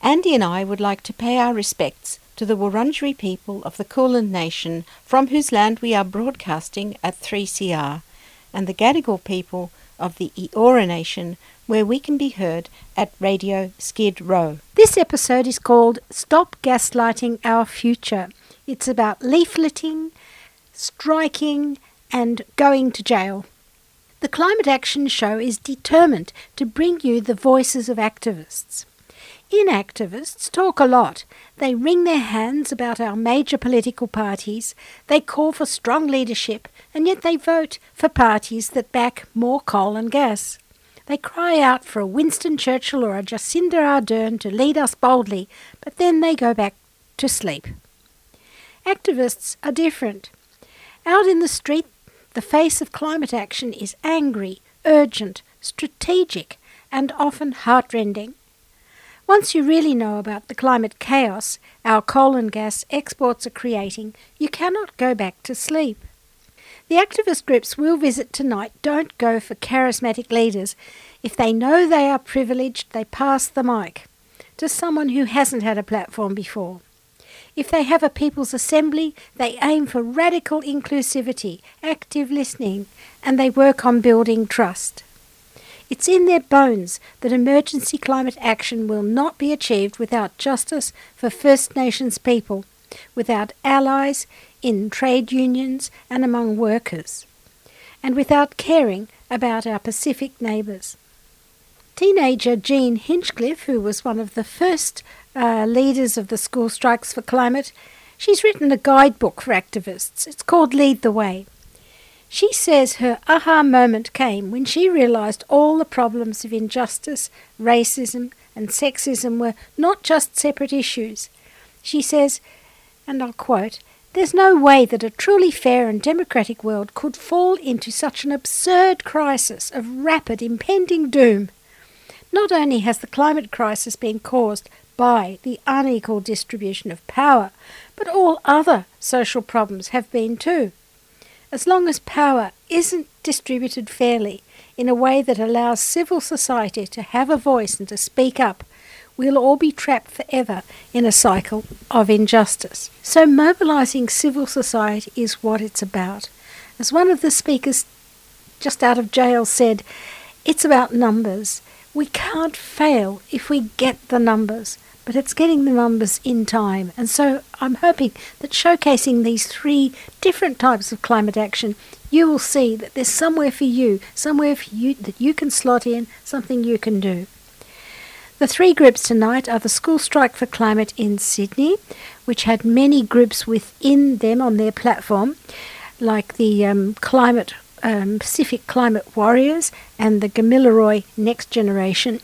Andy and I would like to pay our respects to the Wurundjeri people of the Kulin Nation from whose land we are broadcasting at 3CR, and the Gadigal people of the Eora Nation where we can be heard at Radio Skid Row. This episode is called Stop Gaslighting Our Future. It's about leafleting, striking, and going to jail. The Climate Action Show is determined to bring you the voices of activists. Inactivists talk a lot. They wring their hands about our major political parties. They call for strong leadership, and yet they vote for parties that back more coal and gas. They cry out for a Winston Churchill or a Jacinda Ardern to lead us boldly, but then they go back to sleep. Activists are different. Out in the street, the face of climate action is angry, urgent, strategic, and often heartrending. Once you really know about the climate chaos our coal and gas exports are creating, you cannot go back to sleep. The activist groups we'll visit tonight don't go for charismatic leaders. If they know they are privileged, they pass the mic to someone who hasn't had a platform before. If they have a people's assembly, they aim for radical inclusivity, active listening, and they work on building trust. It's in their bones that emergency climate action will not be achieved without justice for First Nations people, without allies in trade unions and among workers, and without caring about our Pacific neighbours. Teenager Jean Hinchliffe, who was one of the first uh, leaders of the School Strikes for Climate, she's written a guidebook for activists. It's called Lead the Way. She says her aha moment came when she realised all the problems of injustice, racism, and sexism were not just separate issues. She says, and I'll quote, there's no way that a truly fair and democratic world could fall into such an absurd crisis of rapid impending doom. Not only has the climate crisis been caused by the unequal distribution of power, but all other social problems have been too. As long as power isn't distributed fairly in a way that allows civil society to have a voice and to speak up, we'll all be trapped forever in a cycle of injustice. So, mobilising civil society is what it's about. As one of the speakers just out of jail said, it's about numbers. We can't fail if we get the numbers, but it's getting the numbers in time. And so I'm hoping that showcasing these three different types of climate action, you will see that there's somewhere for you, somewhere for you that you can slot in, something you can do. The three groups tonight are the School Strike for Climate in Sydney, which had many groups within them on their platform, like the um, Climate um, Pacific Climate Warriors and the Gamilaroi Next Generation.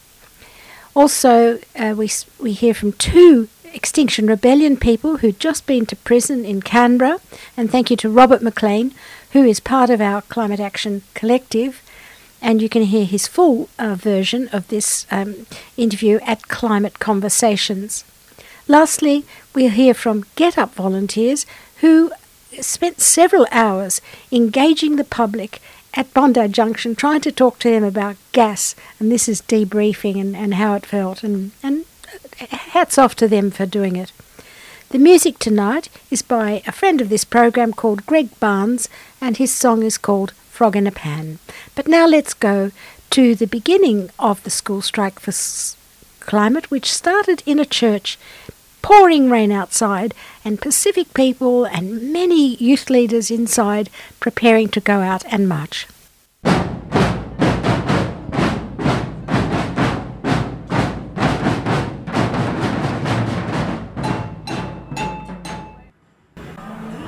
Also, uh, we, we hear from two Extinction Rebellion people who'd just been to prison in Canberra, and thank you to Robert McLean, who is part of our Climate Action Collective and you can hear his full uh, version of this um, interview at Climate Conversations. Lastly, we'll hear from Get Up volunteers who spent several hours engaging the public at Bondi Junction, trying to talk to them about gas, and this is debriefing and, and how it felt, and, and hats off to them for doing it. The music tonight is by a friend of this program called Greg Barnes, and his song is called frog in a pan. But now let's go to the beginning of the school strike for s- climate, which started in a church, pouring rain outside, and Pacific people and many youth leaders inside preparing to go out and march. I'm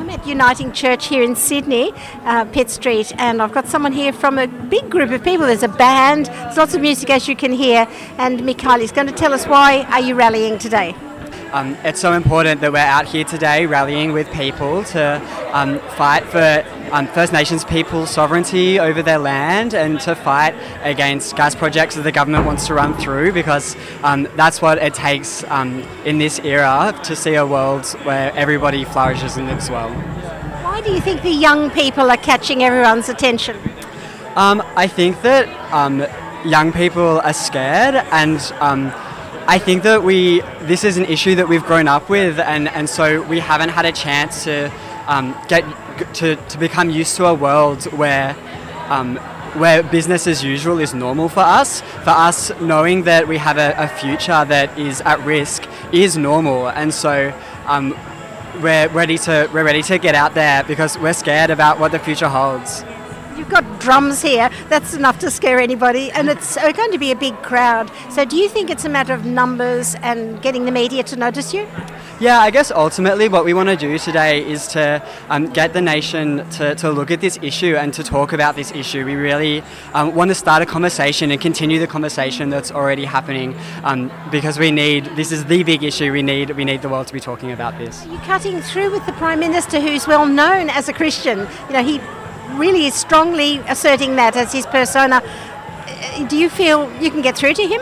at Uniting Church here in Sydney, uh, Pitt Street, and I've got someone here from a big group of people. There's a band, there's lots of music as you can hear, and Mikhail is going to tell us why are you rallying today. Um, it's so important that we're out here today rallying with people to um, fight for um, First Nations people's sovereignty over their land and to fight against gas projects that the government wants to run through because um, that's what it takes um, in this era to see a world where everybody flourishes and lives well. Why do you think the young people are catching everyone's attention? Um, I think that um, young people are scared, and um, I think that we this is an issue that we've grown up with, and, and so we haven't had a chance to um, get to, to become used to a world where. Um, where business as usual is normal for us, for us knowing that we have a, a future that is at risk is normal, and so um, we're ready to we're ready to get out there because we're scared about what the future holds. You've got drums here. That's enough to scare anybody, and it's uh, going to be a big crowd. So, do you think it's a matter of numbers and getting the media to notice you? Yeah, I guess ultimately what we want to do today is to um, get the nation to, to look at this issue and to talk about this issue. We really um, want to start a conversation and continue the conversation that's already happening um, because we need this is the big issue. We need we need the world to be talking about this. You're cutting through with the prime minister, who's well known as a Christian. You know, he really is strongly asserting that as his persona. Do you feel you can get through to him?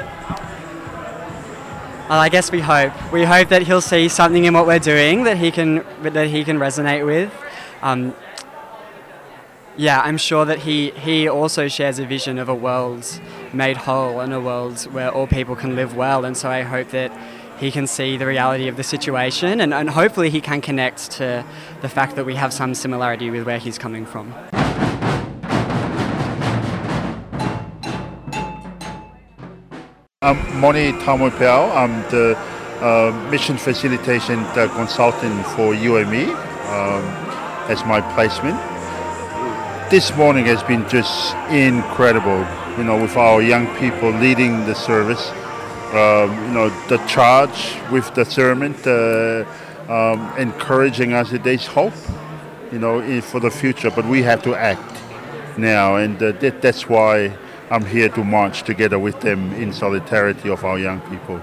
Well, I guess we hope. We hope that he'll see something in what we're doing that he can that he can resonate with. Um, yeah, I'm sure that he, he also shares a vision of a world made whole and a world where all people can live well. And so I hope that he can see the reality of the situation and, and hopefully he can connect to the fact that we have some similarity with where he's coming from. I'm Moni Tamoipeao. I'm the uh, mission facilitation uh, consultant for UME um, as my placement. This morning has been just incredible, you know, with our young people leading the service. Um, you know, the charge with the sermon, uh, um, encouraging us that there's hope, you know, in, for the future, but we have to act now, and uh, that, that's why I'm here to march together with them in solidarity of our young people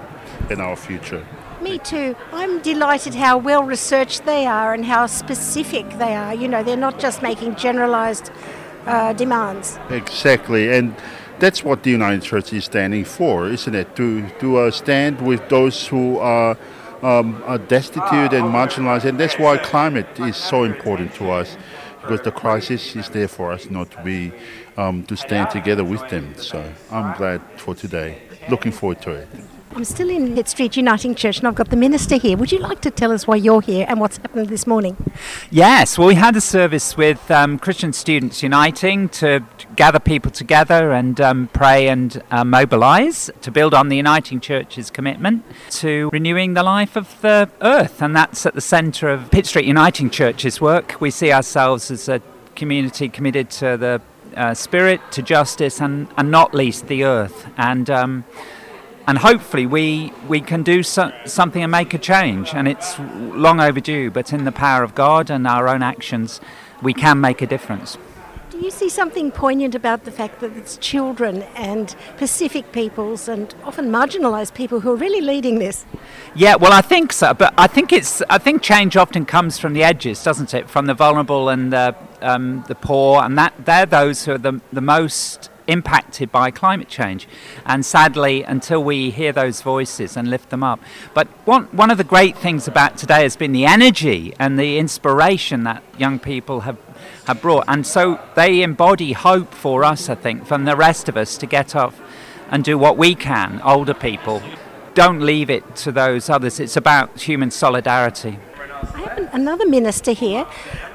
and our future. Me too. I'm delighted how well researched they are and how specific they are. You know, they're not just making generalised uh, demands. Exactly, and that's what the United Church is standing for, isn't it? To to uh, stand with those who are, um, are destitute and marginalized, and that's why climate is so important to us, because the crisis is there for us not to be um, to stand together with them. So I'm glad for today. Looking forward to it. I'm still in Head Street Uniting Church and I've got the minister here. Would you like to tell us why you're here and what's happened this morning? Yes, well, we had a service with um, Christian Students Uniting to gather people together and um, pray and uh, mobilise to build on the Uniting Church's commitment to renewing the life of the earth. And that's at the centre of Pitt Street Uniting Church's work. We see ourselves as a community committed to the uh, spirit, to justice, and, and not least the earth. And um, and hopefully we we can do so, something and make a change. And it's long overdue, but in the power of God and our own actions, we can make a difference. Do you see something poignant about the fact that it's children and Pacific peoples and often marginalised people who are really leading this? Yeah, well, I think so, but I think it's I think change often comes from the edges, doesn't it? From the vulnerable and the um, the poor, and that they're those who are the the most impacted by climate change. And sadly, until we hear those voices and lift them up. But one, one of the great things about today has been the energy and the inspiration that young people have, have brought. And so they embody hope for us, I think, from the rest of us to get off and do what we can, older people. Don't leave it to those others. It's about human solidarity. I have an, another minister here.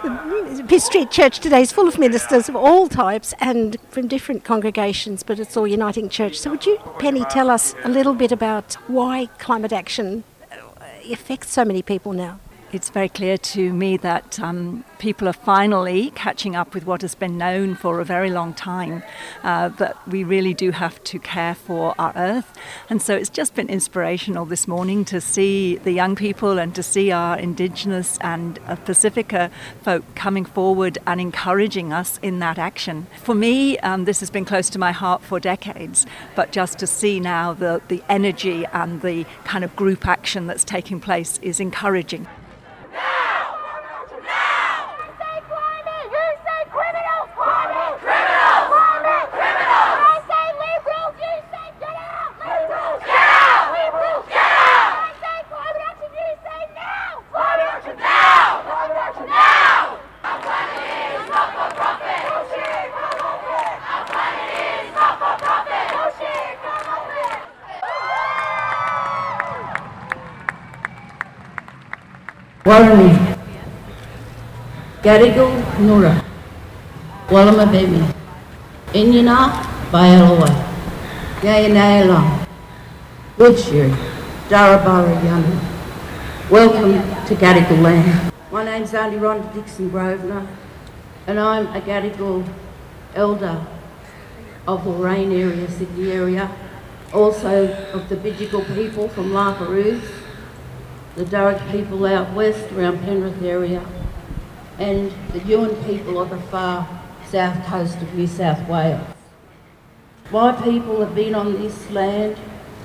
The Pitt Street Church today is full of ministers of all types and from different congregations, but it's all Uniting Church. So, would you, Penny, tell us a little bit about why climate action uh, affects so many people now? It's very clear to me that um, people are finally catching up with what has been known for a very long time uh, that we really do have to care for our earth. And so it's just been inspirational this morning to see the young people and to see our Indigenous and uh, Pacifica folk coming forward and encouraging us in that action. For me, um, this has been close to my heart for decades, but just to see now the, the energy and the kind of group action that's taking place is encouraging. Warani, Gadigal Nura, Wallama Baby, Inyana Bayalawa, Yayanayalam, Woodshire, Darabara Yanu. Welcome to Gadigal land. My name's Auntie Rhonda Dixon Grosvenor, and I'm a Gadigal elder of the Rain area, Sydney area, also of the Bidjigal people from La Perouse, the Darug people out west around Penrith area, and the Yuin people of the far south coast of New South Wales. My people have been on this land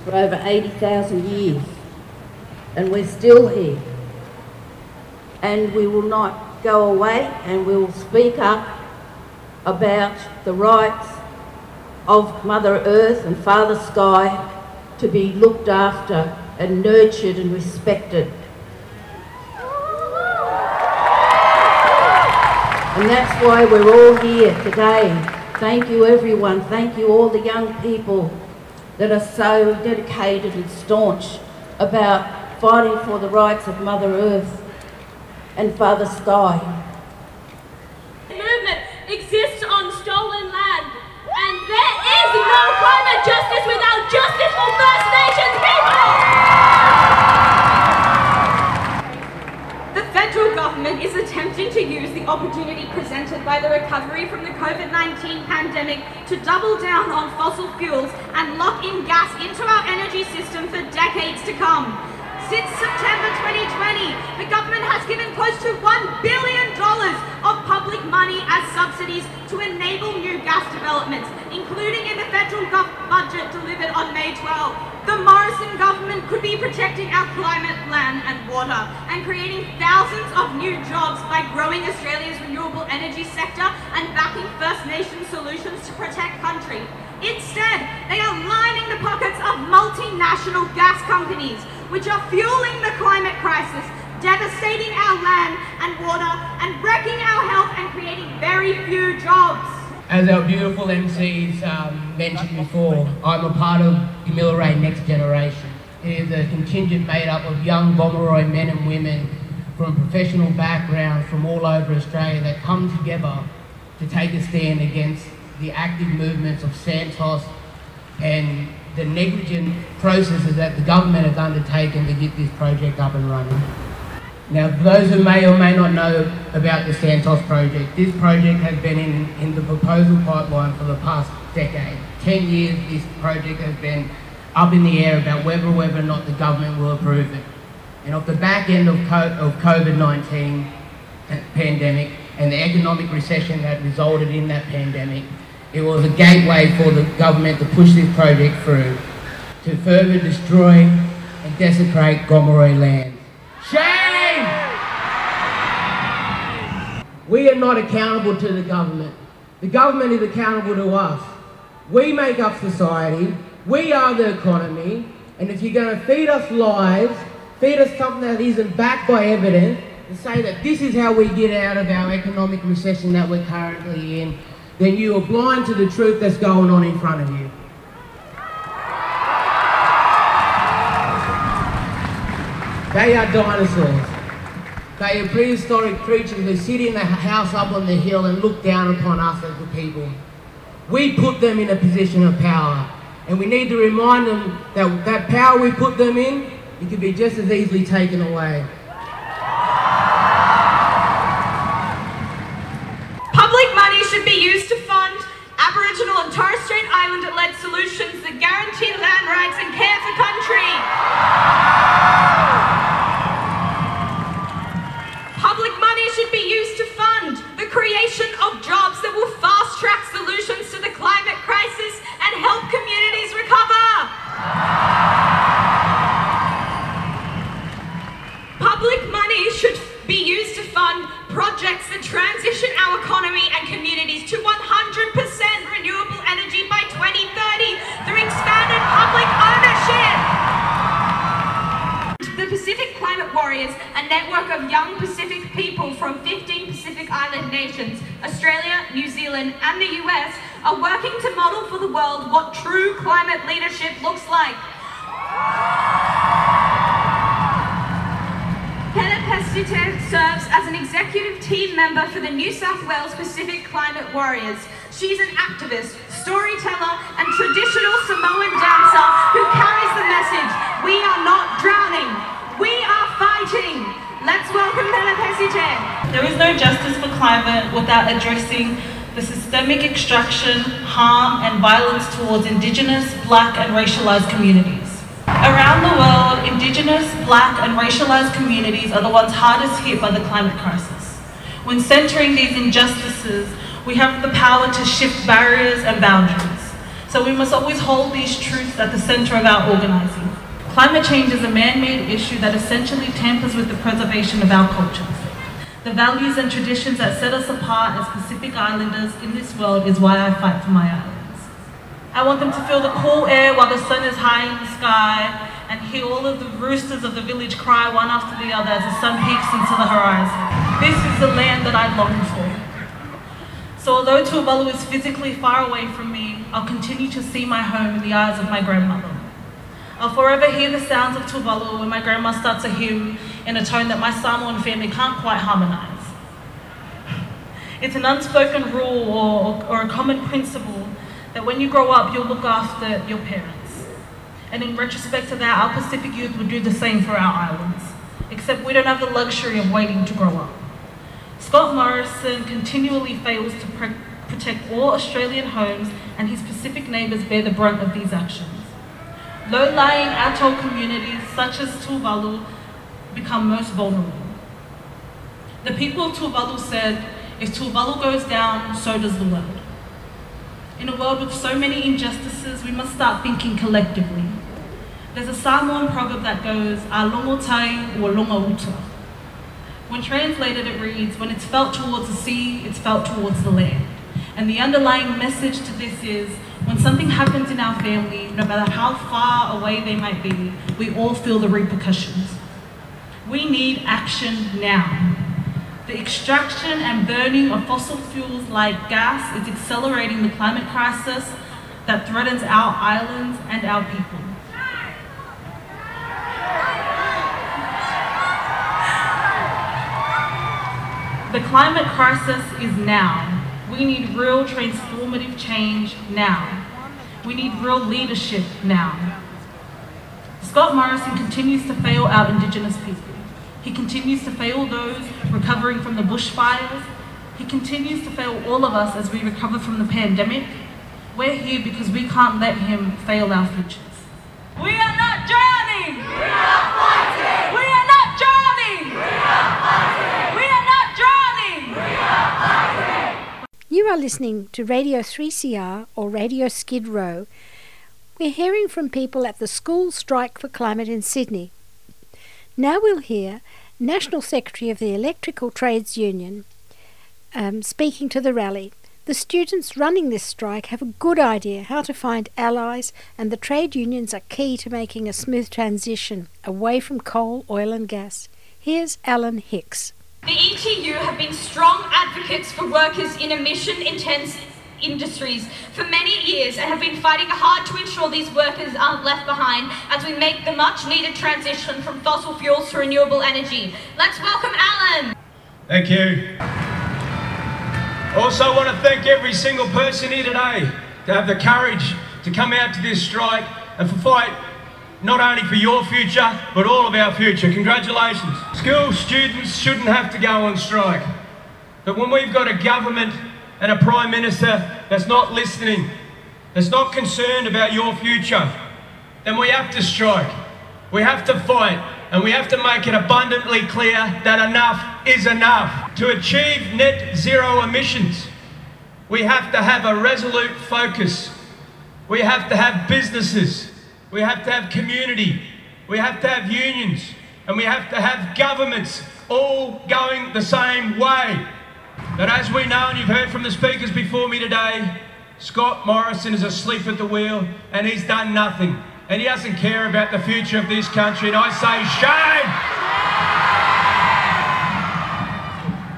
for over 80,000 years, and we're still here. And we will not go away, and we will speak up about the rights of Mother Earth and Father Sky to be looked after and nurtured and respected. And that's why we're all here today. Thank you everyone, thank you all the young people that are so dedicated and staunch about fighting for the rights of Mother Earth and Father Sky. The movement exists on stolen land, and there is no climate justice without justice for First is attempting to use the opportunity presented by the recovery from the COVID-19 pandemic to double down on fossil fuels and lock in gas into our energy system for decades to come. Since September 2020, the government has given close to $1 billion of public money as subsidies to enable new gas developments, including in the federal budget delivered on May 12. The Morrison government could be protecting our climate, land and water and creating thousands of new jobs by growing Australia's renewable energy sector and backing First Nations solutions to protect country. Instead, they are lining the pockets of multinational gas companies, which are fueling the climate crisis, devastating our land and water, and wrecking our health and creating very few jobs. As our beautiful MCs um, mentioned before, I'm a part of Gamilaroi Next Generation. It is a contingent made up of young Gomeroi men and women from professional backgrounds from all over Australia that come together to take a stand against the active movements of Santos and the negligent processes that the government has undertaken to get this project up and running. Now, those who may or may not know about the Santos project, this project has been in, in the proposal pipeline for the past decade. Ten years this project has been up in the air about whether or whether or not the government will approve it. And off the back end of, of COVID-19 pandemic and the economic recession that resulted in that pandemic, it was a gateway for the government to push this project through to further destroy and desecrate Gomeroi land. Shame! We are not accountable to the government. The government is accountable to us. We make up society. We are the economy. And if you're going to feed us lies, feed us something that isn't backed by evidence, and say that this is how we get out of our economic recession that we're currently in, then you are blind to the truth that's going on in front of you. They are dinosaurs. They are prehistoric creatures who sit in the house up on the hill and look down upon us as the people. We put them in a position of power. And we need to remind them that that power we put them in, it could be just as easily taken away. Public money should be used to fund Aboriginal and Torres Strait Islander-led solutions that guarantee land rights and care for country. Creation of jobs that will fast track solutions to the climate crisis and help communities recover. Public money should be used to fund projects that transition our economy and communities to 100% renewable energy by 2030 through expanded public ownership. The Pacific Climate Warriors, a network of young Pacific people from 15 Pacific Island nations, Australia, New Zealand, and the US, are working to model for the world what true climate leadership looks like. Helen Pestite serves as an executive team member for the New South Wales Pacific Climate Warriors. She's an activist, storyteller, and traditional Samoan dancer who carries the message, we are not drowning, we are fighting. Let's welcome Helen Pestite. There is no justice for climate without addressing the systemic extraction, harm, and violence towards Indigenous, Black, and racialized communities. Around the world, Indigenous, Black, and racialized communities are the ones hardest hit by the climate crisis. When centering these injustices, we have the power to shift barriers and boundaries. So we must always hold these truths at the centre of our organising. Climate change is a man-made issue that essentially tampers with the preservation of our cultures. The values and traditions that set us apart as Pacific Islanders in this world is why I fight for my islands. I want them to feel the cool air while the sun is high in the sky and hear all of the roosters of the village cry one after the other as the sun peeks into the horizon. This is the land that I long for. So although Tuvalu is physically far away from me, I'll continue to see my home in the eyes of my grandmother. I'll forever hear the sounds of Tuvalu when my grandma starts a hymn in a tone that my Samoan family can't quite harmonize. It's an unspoken rule or, or a common principle that when you grow up, you'll look after your parents. And in retrospect to that, our Pacific youth would do the same for our islands, except we don't have the luxury of waiting to grow up. Scott Morrison continually fails to pr- protect all Australian homes, and his Pacific neighbours bear the brunt of these actions. Low-lying atoll communities such as Tuvalu become most vulnerable. The people of Tuvalu said, if Tuvalu goes down, so does the world. In a world with so many injustices, we must start thinking collectively. There's a Samoan proverb that goes, a longo tai or longa. When translated, it reads, when it's felt towards the sea, it's felt towards the land. And the underlying message to this is, when something happens in our family, no matter how far away they might be, we all feel the repercussions. We need action now. The extraction and burning of fossil fuels like gas is accelerating the climate crisis that threatens our islands and our people. The climate crisis is now. We need real transformative change now. We need real leadership now. Scott Morrison continues to fail our Indigenous people. He continues to fail those recovering from the bushfires. He continues to fail all of us as we recover from the pandemic. We're here because we can't let him fail our futures. We are not drowning! We are fighting! We are not drowning! We are fighting! We are not drowning! We are fighting! You are listening to Radio 3CR or Radio Skid Row. We're hearing from people at the School Strike for Climate in Sydney. Now we'll hear National Secretary of the Electrical Trades Union um, speaking to the rally. The students running this strike have a good idea how to find allies, and the trade unions are key to making a smooth transition away from coal, oil, and gas. Here's Allen Hicks. The ETU have been strong advocates for workers in emission intense industries for many years and have been fighting hard to ensure these workers aren't left behind as we make the much needed transition from fossil fuels to renewable energy. Let's welcome Allen. Thank you. Also want to thank every single person here today to have the courage to come out to this strike and for fight not only for your future, but all of our future. Congratulations. School students shouldn't have to go on strike. But when we've got a government and a Prime Minister that's not listening, that's not concerned about your future, then we have to strike. We have to fight and we have to make it abundantly clear that enough is enough. To achieve net zero emissions, we have to have a resolute focus. We have to have businesses. We have to have community. We have to have unions. And we have to have governments all going the same way. But as we know, and you've heard from the speakers before me today, Scott Morrison is asleep at the wheel and he's done nothing and he doesn't care about the future of this country. And I say,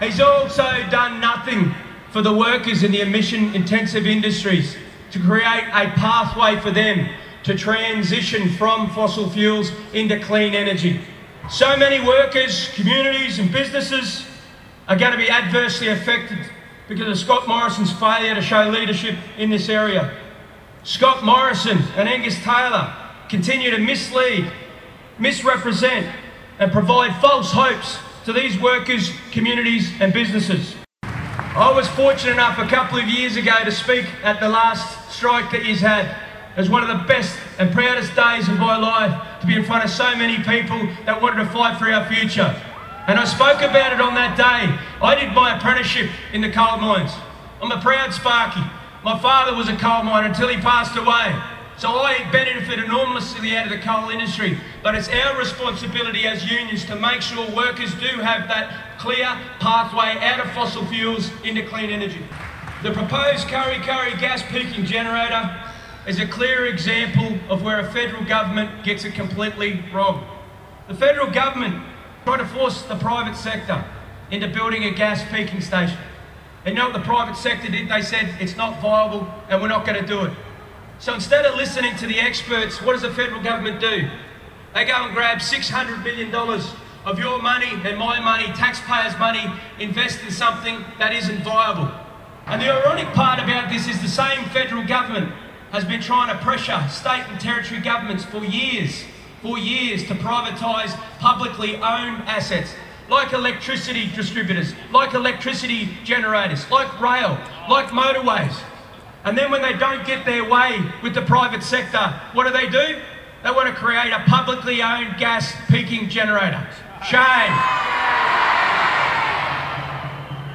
shame! He's also done nothing for the workers in the emission intensive industries to create a pathway for them to transition from fossil fuels into clean energy. So many workers, communities, and businesses are going to be adversely affected because of Scott Morrison's failure to show leadership in this area. Scott Morrison and Angus Taylor continue to mislead, misrepresent, and provide false hopes to these workers, communities, and businesses. I was fortunate enough a couple of years ago to speak at the last strike that he's had as one of the best and proudest days of my life to be in front of so many people that wanted to fight for our future. And I spoke about it on that day. I did my apprenticeship in the coal mines. I'm a proud Sparky. My father was a coal miner until he passed away. So I benefit enormously out of the coal industry, but it's our responsibility as unions to make sure workers do have that clear pathway out of fossil fuels into clean energy. The proposed Kurri Kurri gas peaking generator is a clear example of where a federal government gets it completely wrong. The federal government tried to force the private sector into building a gas peaking station. And know what the private sector did? They said it's not viable and we're not going to do it. So instead of listening to the experts, what does the federal government do? They go and grab $600 million of your money and my money, taxpayers' money, invest in something that isn't viable. And the ironic part about this is the same federal government has been trying to pressure state and territory governments for years, for years to privatise publicly owned assets like electricity distributors, like electricity generators, like rail, like motorways. And then when they don't get their way with the private sector, what do they do? They want to create a publicly owned gas peaking generator. Shame.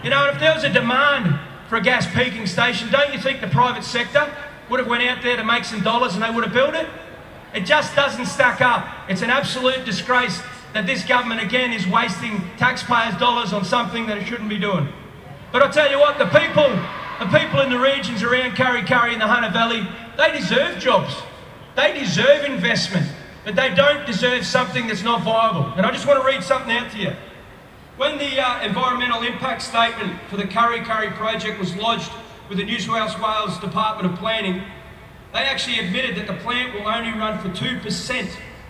You know, if there was a demand for a gas peaking station, don't you think the private sector would have went out there to make some dollars and they would have built it? It just doesn't stack up. It's an absolute disgrace that this government again is wasting taxpayers' dollars on something that it shouldn't be doing. But I'll tell you what, the people the people in the regions around Kurri Kurri and the Hunter Valley, they deserve jobs. They deserve investment, but they don't deserve something that's not viable. And I just want to read something out to you. When the uh, environmental impact statement for the Kurri Kurri project was lodged with the New South Wales Department of Planning, they actually admitted that the plant will only run for 2%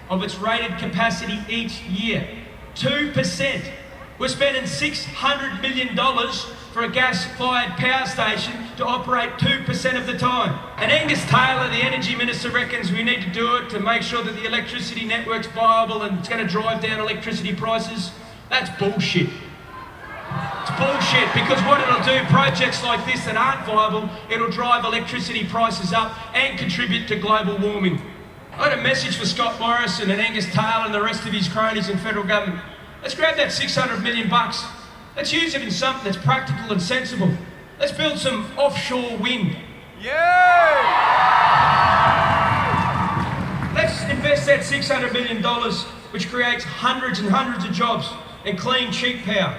of its rated capacity each year. 2%. We're spending $600 million for a gas-fired power station to operate 2% of the time. And Angus Taylor, the Energy Minister, reckons we need to do it to make sure that the electricity network's viable and it's going to drive down electricity prices. That's bullshit. It's bullshit because what it'll do, projects like this that aren't viable, it'll drive electricity prices up and contribute to global warming. I had a message for Scott Morrison and Angus Taylor and the rest of his cronies in federal government. Let's grab that 600 million bucks. Let's use it in something that's practical and sensible. Let's build some offshore wind. Yeah! Let's invest that $600 million, which creates hundreds and hundreds of jobs and clean, cheap power.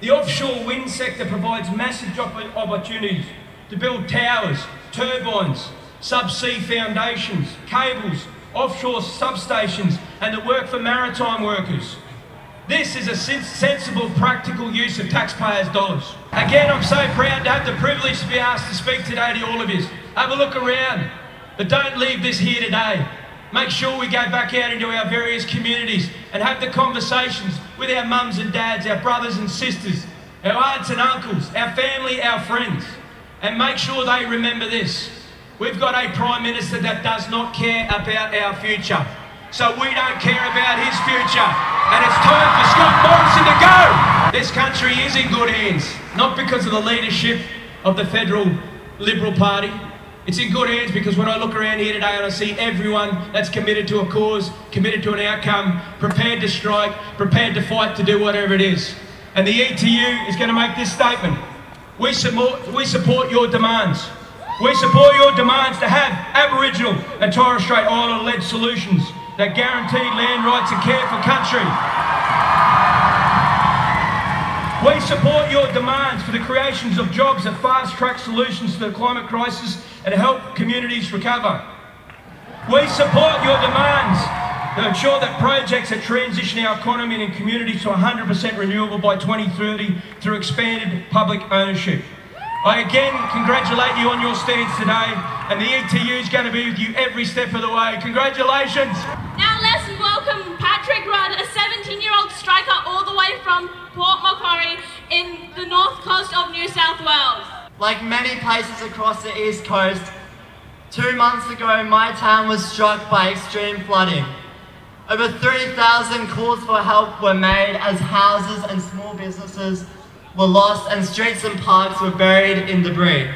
The offshore wind sector provides massive job opportunities to build towers, turbines, subsea foundations, cables, offshore substations, and the work for maritime workers. This is a sensible, practical use of taxpayers' dollars. Again, I'm so proud to have the privilege to be asked to speak today to all of you. Have a look around, but don't leave this here today. Make sure we go back out into our various communities and have the conversations with our mums and dads, our brothers and sisters, our aunts and uncles, our family, our friends, and make sure they remember this. We've got a Prime Minister that does not care about our future. So we don't care about his future and it's time for Scott Morrison to go. This country is in good hands, not because of the leadership of the federal Liberal Party. It's in good hands because when I look around here today and I see everyone that's committed to a cause, committed to an outcome, prepared to strike, prepared to fight to do whatever it is. And the ETU is going to make this statement. We support, we support your demands. We support your demands to have Aboriginal and Torres Strait Islander led solutions that guarantee land rights and care for country. We support your demands for the creations of jobs that fast track solutions to the climate crisis and help communities recover. We support your demands to ensure that projects that transition our economy and community to 100% renewable by 2030 through expanded public ownership. I again congratulate you on your stance today, and the ETU is going to be with you every step of the way. Congratulations! Now let's welcome Patrick Rudd, a 17-year-old striker all the way from Port Macquarie in the north coast of New South Wales. Like many places across the east coast, two months ago my town was struck by extreme flooding. Over 3,000 calls for help were made as houses and small businesses were lost and streets and parks were buried in debris.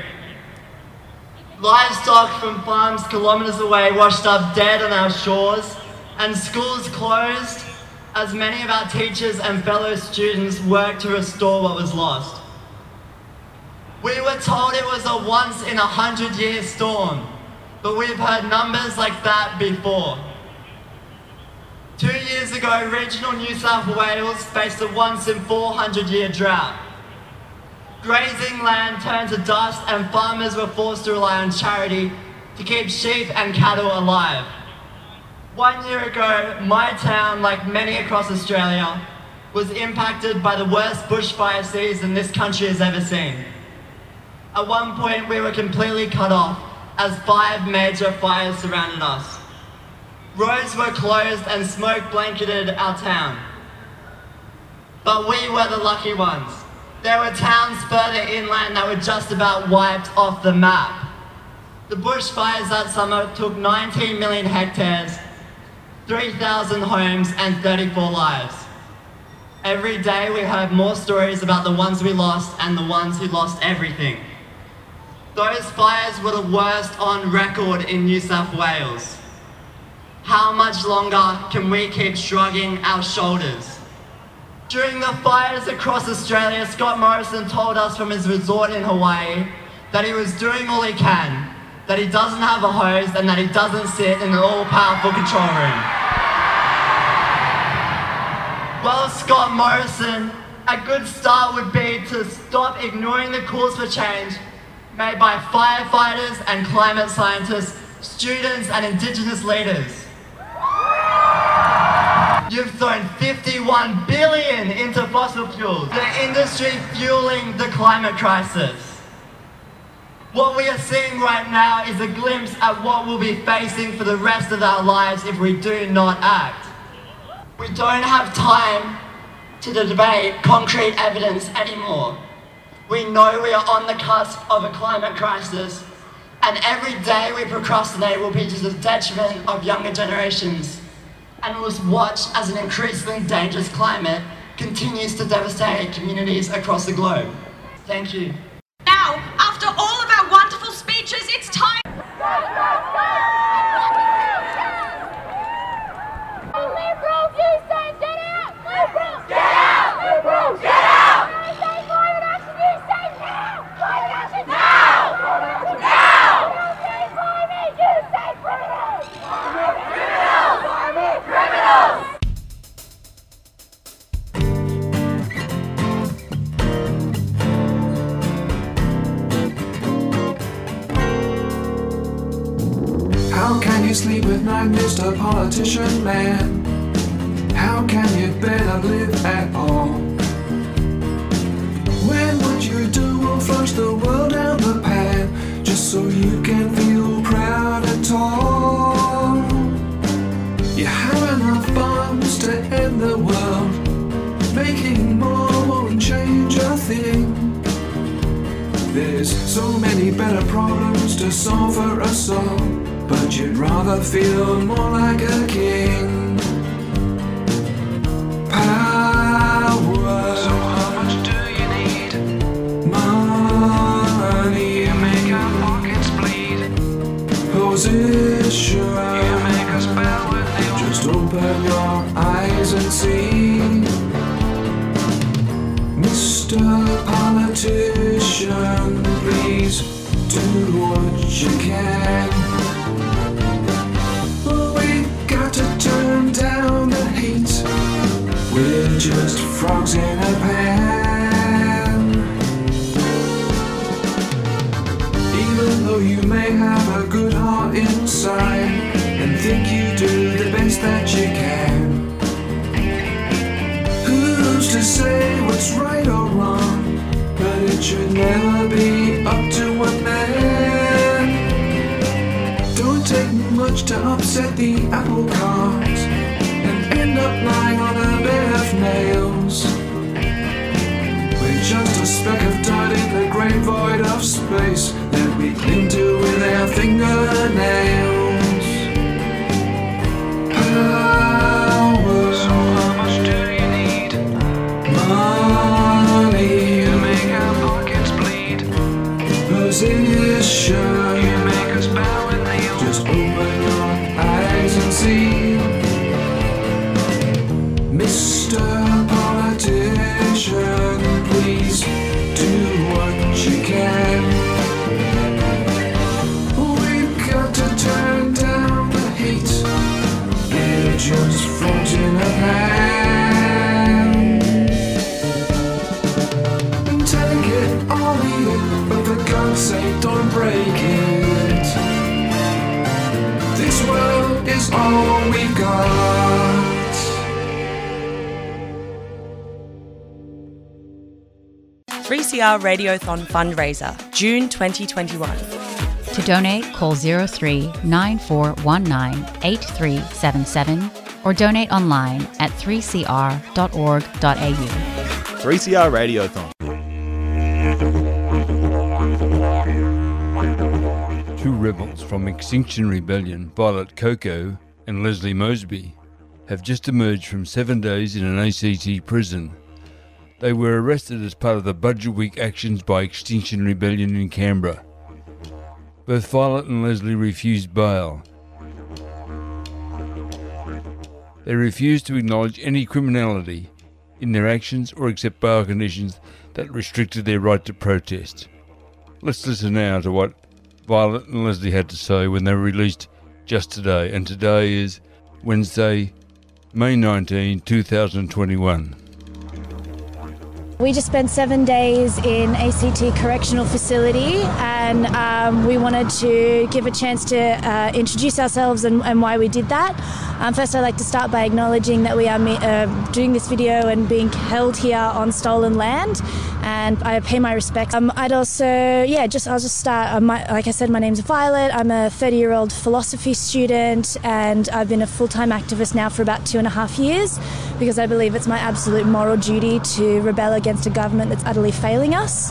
Livestock from farms kilometres away washed up dead on our shores and schools closed as many of our teachers and fellow students worked to restore what was lost. We were told it was a once in a hundred year storm, but we've heard numbers like that before. Two years ago, regional New South Wales faced a once in 400 year drought. Grazing land turned to dust and farmers were forced to rely on charity to keep sheep and cattle alive. One year ago, my town, like many across Australia, was impacted by the worst bushfire season this country has ever seen. At one point, we were completely cut off as five major fires surrounded us. Roads were closed and smoke blanketed our town. But we were the lucky ones. There were towns further inland that were just about wiped off the map. The bushfires that summer took 19 million hectares 3,000 homes and 34 lives. Every day we heard more stories about the ones we lost and the ones who lost everything. Those fires were the worst on record in New South Wales. How much longer can we keep shrugging our shoulders? During the fires across Australia, Scott Morrison told us from his resort in Hawaii that he was doing all he can that he doesn't have a hose and that he doesn't sit in an all-powerful control room. Well, Scott Morrison, a good start would be to stop ignoring the calls for change made by firefighters and climate scientists, students and Indigenous leaders. You've thrown 51 billion into fossil fuels, the industry fueling the climate crisis. What we are seeing right now is a glimpse at what we'll be facing for the rest of our lives if we do not act. We don't have time to debate concrete evidence anymore. We know we are on the cusp of a climate crisis, and every day we procrastinate will be to the detriment of younger generations, and we'll watch as an increasingly dangerous climate continues to devastate communities across the globe. Thank you. We're just frogs in a pan. Even though you may have a good heart inside and think you do the best that you can. Who's to say what's right or wrong? But it should never be up to one man. Don't take much to upset the apple cart lying on a bed of nails. We're just a speck of dirt in the great void of space that we cling to with our fingernails. Power. So how much do you need? Money. You make our pockets bleed. Position. 3CR Radiothon fundraiser, June 2021. To donate, call 03 9419 8377 or donate online at 3cr.org.au. 3CR Radiothon. Two rebels from Extinction Rebellion, Violet Coco and Leslie Mosby, have just emerged from seven days in an ACT prison. They were arrested as part of the Budget Week actions by Extinction Rebellion in Canberra. Both Violet and Leslie refused bail. They refused to acknowledge any criminality in their actions or accept bail conditions that restricted their right to protest. Let's listen now to what Violet and Leslie had to say when they were released just today, and today is Wednesday, May 19, 2021. We just spent seven days in ACT Correctional Facility, and um, we wanted to give a chance to uh, introduce ourselves and, and why we did that. Um, first, I'd like to start by acknowledging that we are uh, doing this video and being held here on stolen land, and I pay my respects. Um, I'd also, yeah, just I'll just start. Uh, my, like I said, my name's Violet. I'm a 30-year-old philosophy student, and I've been a full-time activist now for about two and a half years because I believe it's my absolute moral duty to rebel against a government that's utterly failing us.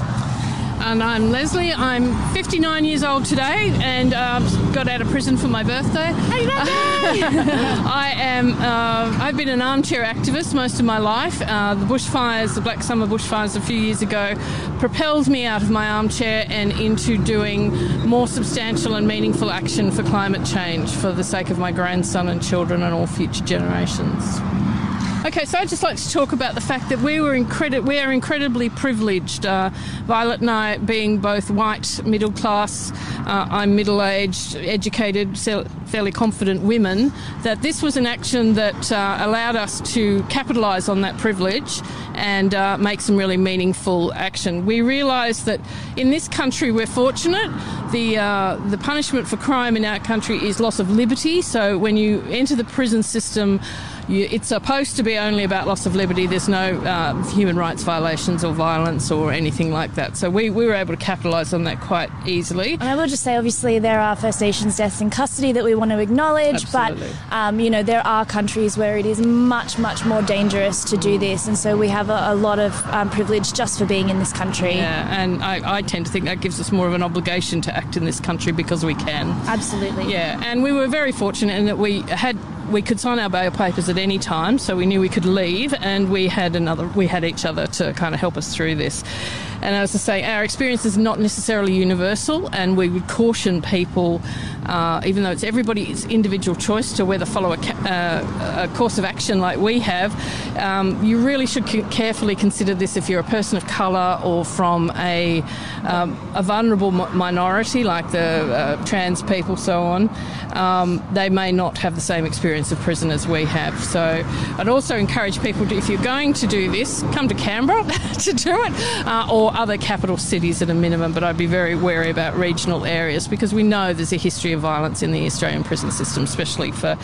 And I'm Leslie. I'm 59 years old today and uh, got out of prison for my birthday. I am. Uh, I've been an armchair activist most of my life. Uh, the bushfires, the Black Summer bushfires a few years ago, propelled me out of my armchair and into doing more substantial and meaningful action for climate change for the sake of my grandson and children and all future generations. Okay, so I'd just like to talk about the fact that we were incredi- we are incredibly privileged. Uh, Violet and I, being both white, middle class, uh, I'm middle aged, educated, fairly confident women, that this was an action that uh, allowed us to capitalise on that privilege and uh, make some really meaningful action. We realise that in this country we're fortunate. The, uh, the punishment for crime in our country is loss of liberty, so when you enter the prison system, you, it's supposed to be only about loss of liberty. There's no uh, human rights violations or violence or anything like that. So we, we were able to capitalise on that quite easily. And I will just say, obviously, there are First Nations deaths in custody that we want to acknowledge, Absolutely. but um, you know there are countries where it is much, much more dangerous to do this, and so we have a, a lot of um, privilege just for being in this country. Yeah, and I, I tend to think that gives us more of an obligation to act in this country because we can. Absolutely. Yeah, and we were very fortunate in that we had we could sign our bail papers at any time, so we knew we could leave, and we had another, we had each other to kind of help us through this. And as I say, our experience is not necessarily universal, and we would caution people, uh, even though it's everybody's individual choice to whether follow a, uh, a course of action like we have, um, you really should carefully consider this if you're a person of colour or from a, um, a vulnerable mi- minority like the uh, trans people, so on. Um, they may not have the same experience of prison as we have. So I'd also encourage people to, if you're going to do this, come to Canberra to do it, uh, or other capital cities at a minimum. But I'd be very wary about regional areas because we know there's a history of violence in the Australian prison system, especially for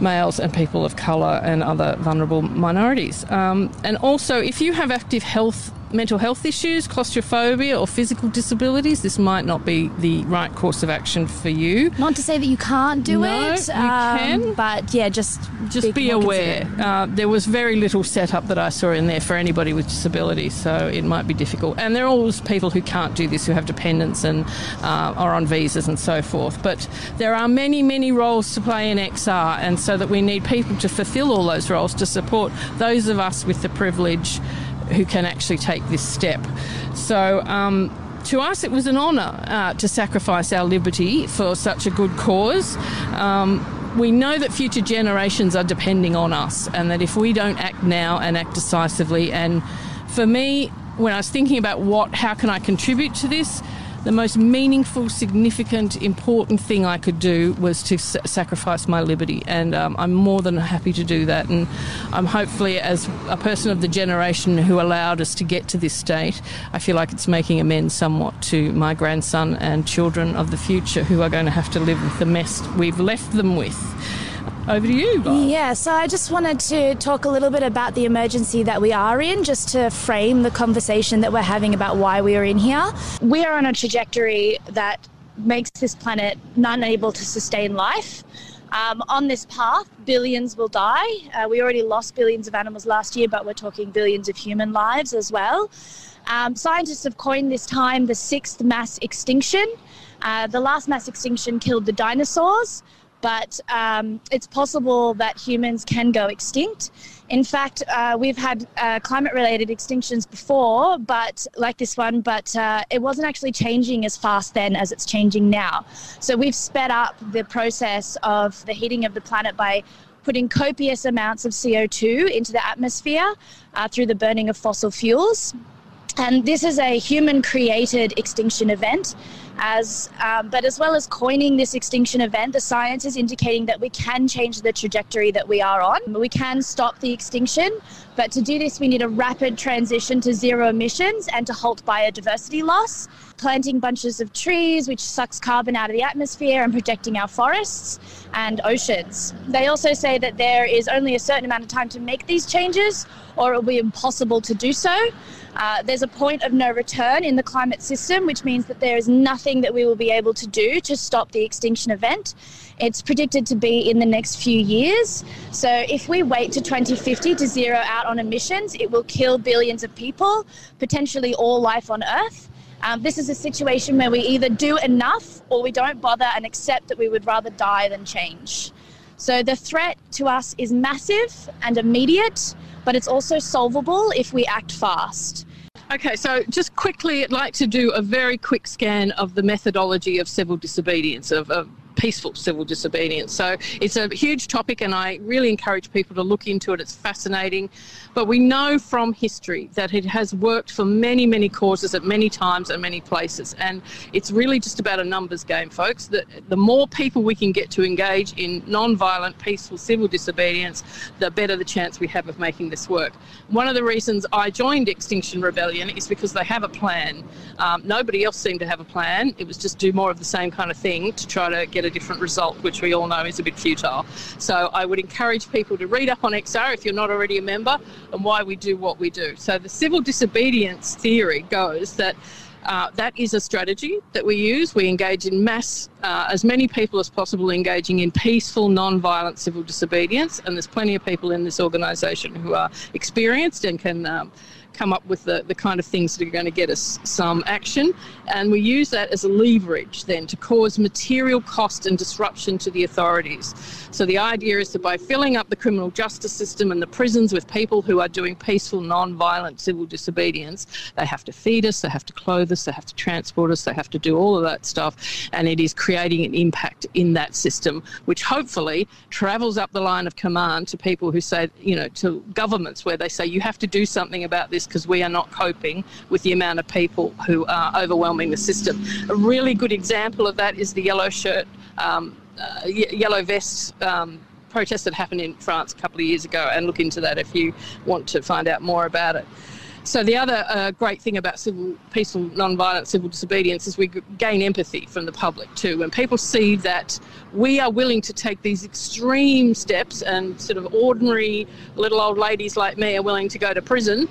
males and people of colour and other vulnerable minorities. Um, and also, if you have active health, mental health issues, claustrophobia, or physical disabilities, this might not be the right course of action for you. Not to say that you can't do No, it, you um, can. but yeah, just Just be more aware. Uh, there was very little setup that I saw in there for anybody with disability, so it might be difficult. And there are always people who can't do this, who have dependents and uh, are on visas and so forth. But there are many, many roles to play in XR, and so that we need people to fulfil all those roles to support those of us with the privilege who can actually take this step. So. Um, to us, it was an honour uh, to sacrifice our liberty for such a good cause. Um, we know that future generations are depending on us, and that if we don't act now and act decisively, and for me, when I was thinking about what, how can I contribute to this, the most meaningful, significant, important thing I could do was to s- sacrifice my liberty, and um, I'm more than happy to do that. And I'm hopefully, as a person of the generation who allowed us to get to this state, I feel like it's making amends somewhat to my grandson and children of the future who are going to have to live with the mess we've left them with. Over to you. Yeah, so I just wanted to talk a little bit about the emergency that we are in, just to frame the conversation that we're having about why we are in here. We are on a trajectory that makes this planet unable to sustain life. Um, on this path, billions will die. Uh, we already lost billions of animals last year, but we're talking billions of human lives as well. Um, scientists have coined this time the sixth mass extinction. Uh, the last mass extinction killed the dinosaurs, but um, it's possible that humans can go extinct. In fact, uh, we've had uh, climate related extinctions before, but like this one, but uh, it wasn't actually changing as fast then as it's changing now. So we've sped up the process of the heating of the planet by putting copious amounts of CO2 into the atmosphere uh, through the burning of fossil fuels. And this is a human created extinction event. As, um, but as well as coining this extinction event, the science is indicating that we can change the trajectory that we are on. We can stop the extinction, but to do this, we need a rapid transition to zero emissions and to halt biodiversity loss. Planting bunches of trees, which sucks carbon out of the atmosphere, and protecting our forests and oceans. They also say that there is only a certain amount of time to make these changes, or it will be impossible to do so. Uh, there's a point of no return in the climate system, which means that there is nothing that we will be able to do to stop the extinction event. It's predicted to be in the next few years. So, if we wait to 2050 to zero out on emissions, it will kill billions of people, potentially all life on Earth. Um, this is a situation where we either do enough or we don't bother and accept that we would rather die than change. So, the threat to us is massive and immediate, but it's also solvable if we act fast. Okay, so just quickly, I'd like to do a very quick scan of the methodology of civil disobedience, of, of peaceful civil disobedience. So it's a huge topic, and I really encourage people to look into it. It's fascinating. But we know from history that it has worked for many, many causes at many times and many places. And it's really just about a numbers game, folks. That the more people we can get to engage in non-violent, peaceful civil disobedience, the better the chance we have of making this work. One of the reasons I joined Extinction Rebellion is because they have a plan. Um, nobody else seemed to have a plan. It was just do more of the same kind of thing to try to get a different result, which we all know is a bit futile. So I would encourage people to read up on XR if you're not already a member and why we do what we do. So the civil disobedience theory goes that uh, that is a strategy that we use. We engage in mass, uh, as many people as possible engaging in peaceful, non-violent civil disobedience, and there's plenty of people in this organisation who are experienced and can um, come up with the, the kind of things that are going to get us some action. And we use that as a leverage then to cause material cost and disruption to the authorities. So the idea is that by filling up the criminal justice system and the prisons with people who are doing peaceful, non-violent civil disobedience, they have to feed us, they have to clothe us, they have to transport us, they have to do all of that stuff. And it is creating an impact in that system, which hopefully travels up the line of command to people who say, you know, to governments where they say, you have to do something about this because we are not coping with the amount of people who are overwhelming the system. A really good example of that is the yellow shirt, um, uh, yellow vest. Um, protest that happened in France a couple of years ago, and look into that if you want to find out more about it. So the other uh, great thing about civil, peaceful, non-violent civil disobedience is we gain empathy from the public too. When people see that we are willing to take these extreme steps, and sort of ordinary little old ladies like me are willing to go to prison,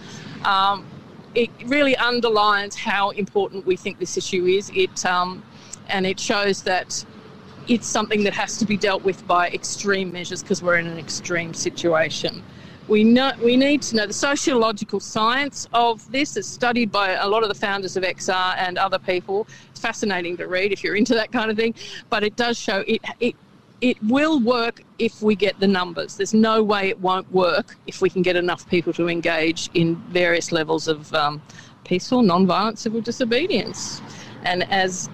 um, it really underlines how important we think this issue is. It um, and it shows that it's something that has to be dealt with by extreme measures because we're in an extreme situation. We know we need to know the sociological science of this is studied by a lot of the founders of XR and other people. It's fascinating to read if you're into that kind of thing, but it does show it it it will work if we get the numbers. There's no way it won't work if we can get enough people to engage in various levels of um, peaceful, non-violent civil disobedience. And as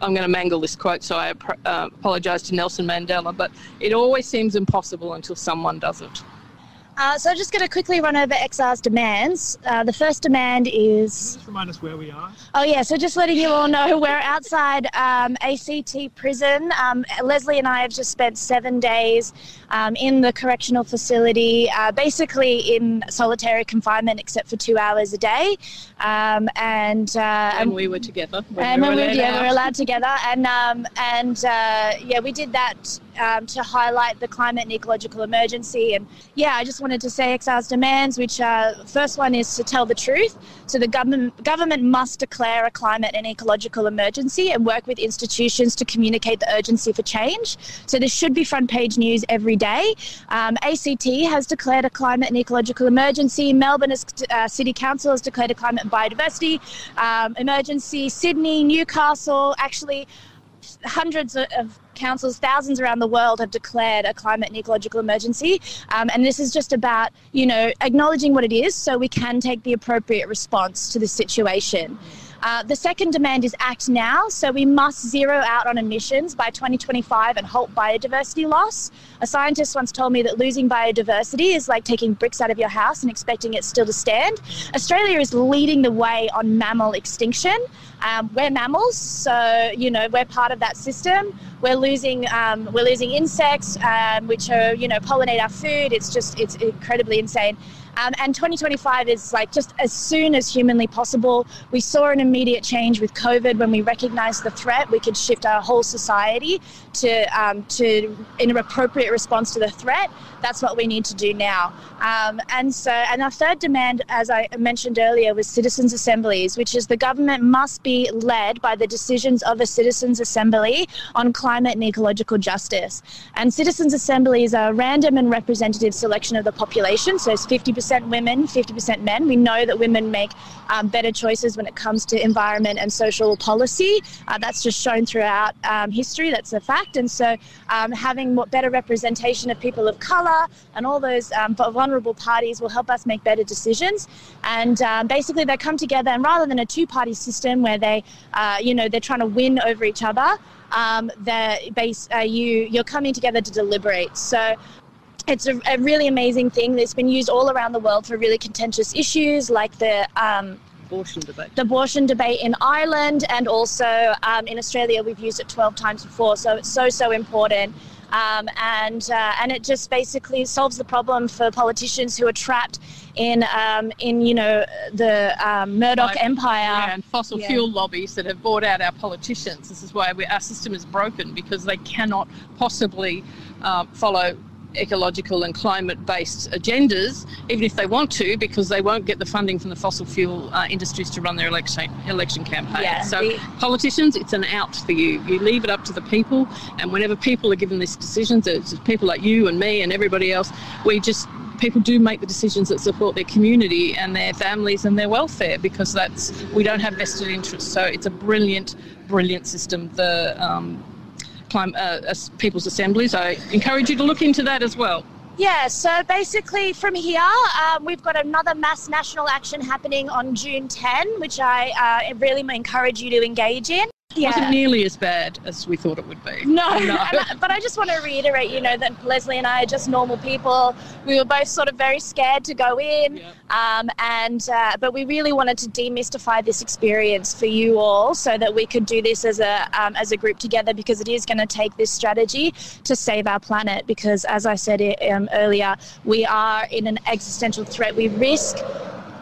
I'm going to mangle this quote, so I uh, apologise to Nelson Mandela, but it always seems impossible until someone does it. Uh, so I'm just going to quickly run over XR's demands. Uh, the first demand is. Just remind us where we are. Oh, yeah, so just letting you all know we're outside um, ACT prison. Um, Leslie and I have just spent seven days um, in the correctional facility, uh, basically in solitary confinement except for two hours a day. Um, and, uh, And we were together. and we were we, yeah, we were allowed together, and um, and uh, yeah, we did that um, to highlight the climate and ecological emergency. And yeah, I just wanted to say XR's demands, which uh, first one is to tell the truth. So the government government must declare a climate and ecological emergency and work with institutions to communicate the urgency for change. So this should be front page news every day. Um, ACT has declared a climate and ecological emergency. Melbourne uh, City Council has declared a climate and biodiversity um, emergency. Sydney, Newcastle, actually hundreds of- of councils, thousands around the world have declared a climate and ecological emergency. Um, and this is just about, you know, acknowledging what it is so we can take the appropriate response to the situation. Uh, the second demand is act now. So we must zero out on emissions by 2025 and halt biodiversity loss. A scientist once told me that losing biodiversity is like taking bricks out of your house and expecting it still to stand. Australia is leading the way on mammal extinction. Um, we're mammals, so you know we're part of that system. We're losing um, we're losing insects, um, which are you know pollinate our food. It's just it's incredibly insane. Um, and 2025 is like just as soon as humanly possible. We saw an immediate change with COVID when we recognized the threat. We could shift our whole society to um, to in an appropriate response to the threat. That's what we need to do now. Um, and so, and our third demand, as I mentioned earlier, was citizens' assemblies, which is the government must be led by the decisions of a citizens' assembly on climate and ecological justice. And citizens' assemblies are a random and representative selection of the population. So it's 50% women, 50% men. We know that women make um, better choices when it comes to environment and social policy. Uh, that's just shown throughout um, history. That's a fact. And so um, having more, better representation of people of colour and all those um, vulnerable parties will help us make better decisions. And um, basically, they come together, and rather than a two-party system where they, uh, you know, they're trying to win over each other, um, they're base, uh, you you're coming together to deliberate. So it's a, a really amazing thing that's been used all around the world for really contentious issues like the um, abortion debate. the abortion debate in Ireland and also um, in Australia we've used it 12 times before so it's so so important um, and uh, and it just basically solves the problem for politicians who are trapped in um, in you know the um, Murdoch Like, empire yeah, and fossil Yeah. fuel lobbies that have bought out our politicians. This is why we, our system is broken because they cannot possibly uh, follow ecological and climate-based agendas, even if they want to, because they won't get the funding from the fossil fuel uh, industries to run their election election campaign. Yeah, so the- politicians, it's an out for you. You leave it up to the people, and whenever people are given these decisions, it's people like you and me and everybody else, we just people do make the decisions that support their community and their families and their welfare because that's we don't have vested interests. So it's a brilliant, brilliant system. The um, clim- uh, People's Assemblies. I encourage you to look into that as well. Yeah, so basically from here, um, we've got another mass national action happening on June 10, which I uh, really encourage you to engage in. It wasn't nearly as bad as we thought it would be. No, and I- but I just want to reiterate, you know, that Leslie and I are just normal people. We were both sort of very scared to go in, um, and uh, but we really wanted to demystify this experience for you all, so that we could do this as a um, as a group together, because it is going to take this strategy to save our planet. Because as I said um, earlier, we are in an existential threat. We risk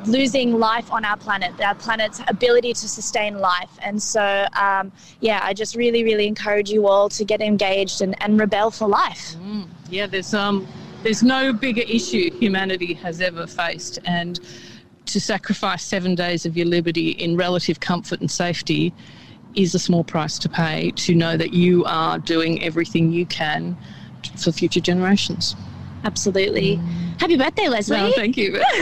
losing life on our planet, our planet's ability to sustain life. And so, um, yeah, I just really, really encourage you all to get engaged and, and rebel for life. Mm, yeah, there's um, there's no bigger issue humanity has ever faced, and to sacrifice seven days of your liberty in relative comfort and safety is a small price to pay. To know that you are doing everything you can for future generations. Absolutely. Happy birthday, Leslie. No, thank you.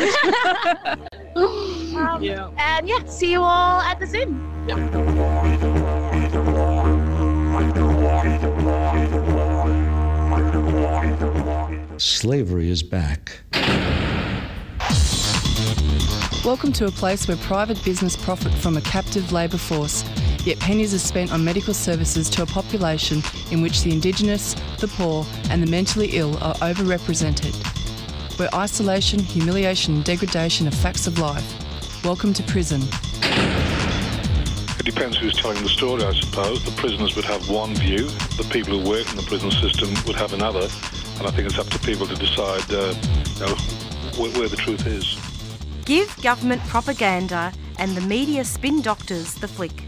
Um, Yeah. And yeah, see you all at the Zoom. Slavery is back. Welcome to a place where private business profit from a captive labour force, yet pennies are spent on medical services to a population in which the Indigenous, the poor, and the mentally ill are overrepresented. Where isolation, humiliation, and degradation are facts of life. Welcome to prison. It depends who's telling the story, I suppose. The prisoners would have one view, the people who work in the prison system would have another, and I think it's up to people to decide uh, you know, where, where the truth is. Give government propaganda and the media spin doctors the flick.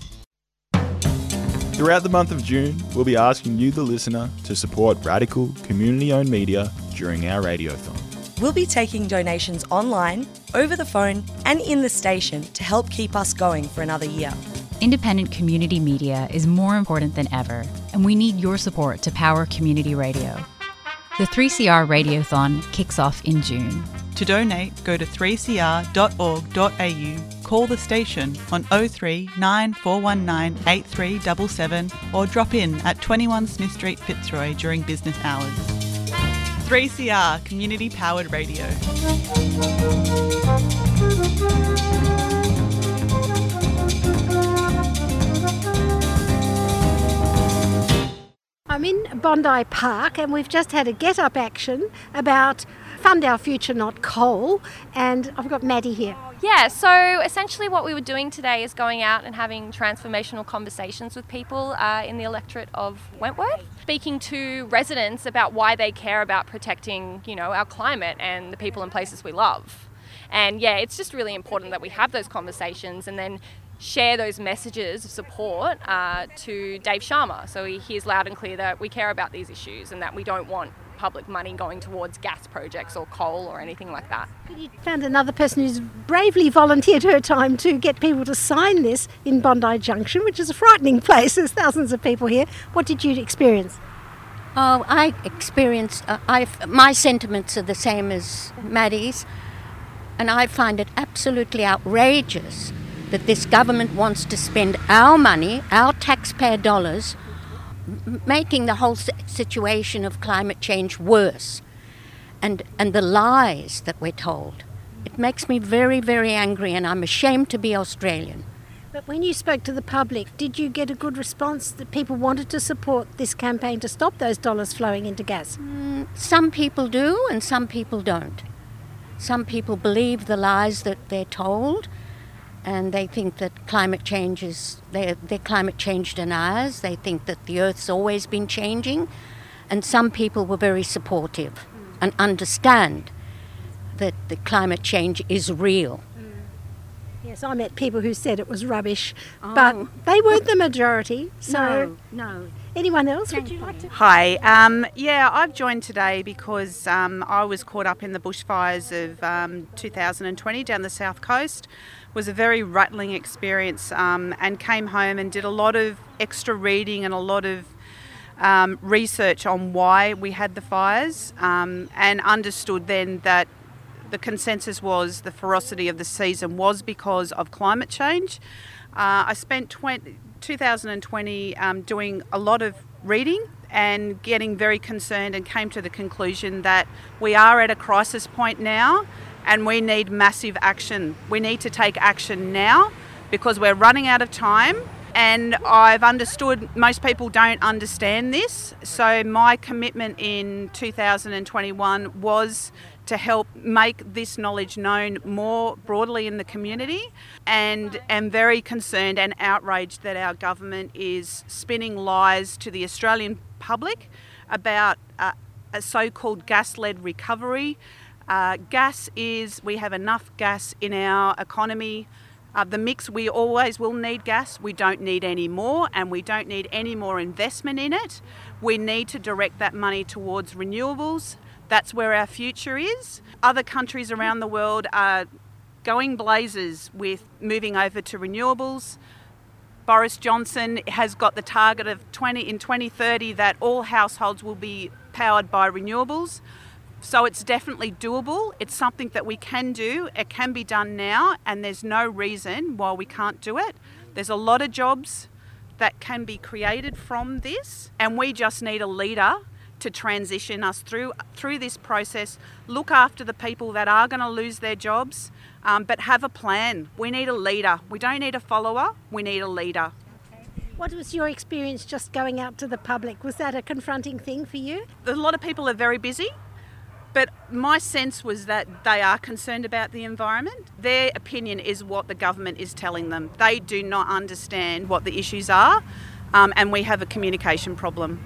Throughout the month of June, we'll be asking you, the listener, to support radical, community owned media during our radiothon. We'll be taking donations online, over the phone, and in the station to help keep us going for another year. Independent community media is more important than ever, and we need your support to power community radio. The 3CR Radiothon kicks off in June. To donate, go to 3cr.org.au, call the station on 03 9419 8377 or drop in at 21 Smith Street, Fitzroy during business hours. 3CR Community Powered Radio. I'm in Bondi Park and we've just had a get up action about Fund Our Future Not Coal and I've got Maddie here. Yeah, so essentially what we were doing today is going out and having transformational conversations with people uh, in the electorate of Wentworth, speaking to residents about why they care about protecting, you know, our climate and the people and places we love. And yeah, it's just really important that we have those conversations and then share those messages of support uh, to Dave Sharma so he hears loud and clear that we care about these issues and that we don't want public money going towards gas projects or coal or anything like that. You found another person who's bravely volunteered her time to get people to sign this in Bondi Junction, which is a frightening place. There's thousands of people here. What did you experience? Oh, I experienced, uh, I my sentiments are the same as Maddie's, and I find it absolutely outrageous that this government wants to spend our money, our taxpayer dollars, m- making the whole situation of climate change worse, and and the lies that we're told. It makes me very, very angry, and I'm ashamed to be Australian. But when you spoke to the public, did you get a good response that people wanted to support this campaign to stop those dollars flowing into gas? Mm, some people do, and some people don't. Some people believe the lies that they're told, and they think that climate change is they're, they're climate change deniers. They think that the Earth's always been changing, and some people were very supportive and understand that the climate change is real. Yes, I met people who said it was rubbish, but they weren't the majority. So, no, no. Anyone else? Would you like to? Hi. Um, yeah, I've joined today because um, I was caught up in the bushfires of um, 2020 down the south coast. Was a very rattling experience, um, and came home and did a lot of extra reading and a lot of um, research on why we had the fires, um, and understood then that the consensus was the ferocity of the season was because of climate change. Uh, I spent 20, 2020 um, doing a lot of reading and getting very concerned and came to the conclusion that we are at a crisis point now and we need massive action. We need to take action now because we're running out of time and I've understood most people don't understand this. So my commitment in 2021 was to help make this knowledge known more broadly in the community and am very concerned and outraged that our government is spinning lies to the Australian public about uh, a so-called gas-led recovery. Uh, gas is, we have enough gas in our economy. Uh, the mix, we always will need gas. We don't need any more, and we don't need any more investment in it. We need to direct that money towards renewables. That's where our future is. Other countries around the world are going blazes with moving over to renewables. Boris Johnson has got the target of 20 in 2030 that all households will be powered by renewables. So it's definitely doable. It's something that we can do. It can be done now, and there's no reason why we can't do it. There's a lot of jobs that can be created from this, and we just need a leader to transition us through through this process. Look after the people that are going to lose their jobs, um, but have a plan. We need a leader. We don't need a follower. We need a leader. What was your experience just going out to the public? Was that a confronting thing for you? A lot of people are very busy. But my sense was that they are concerned about the environment. Their opinion is what the government is telling them. They do not understand what the issues are, um, and we have a communication problem.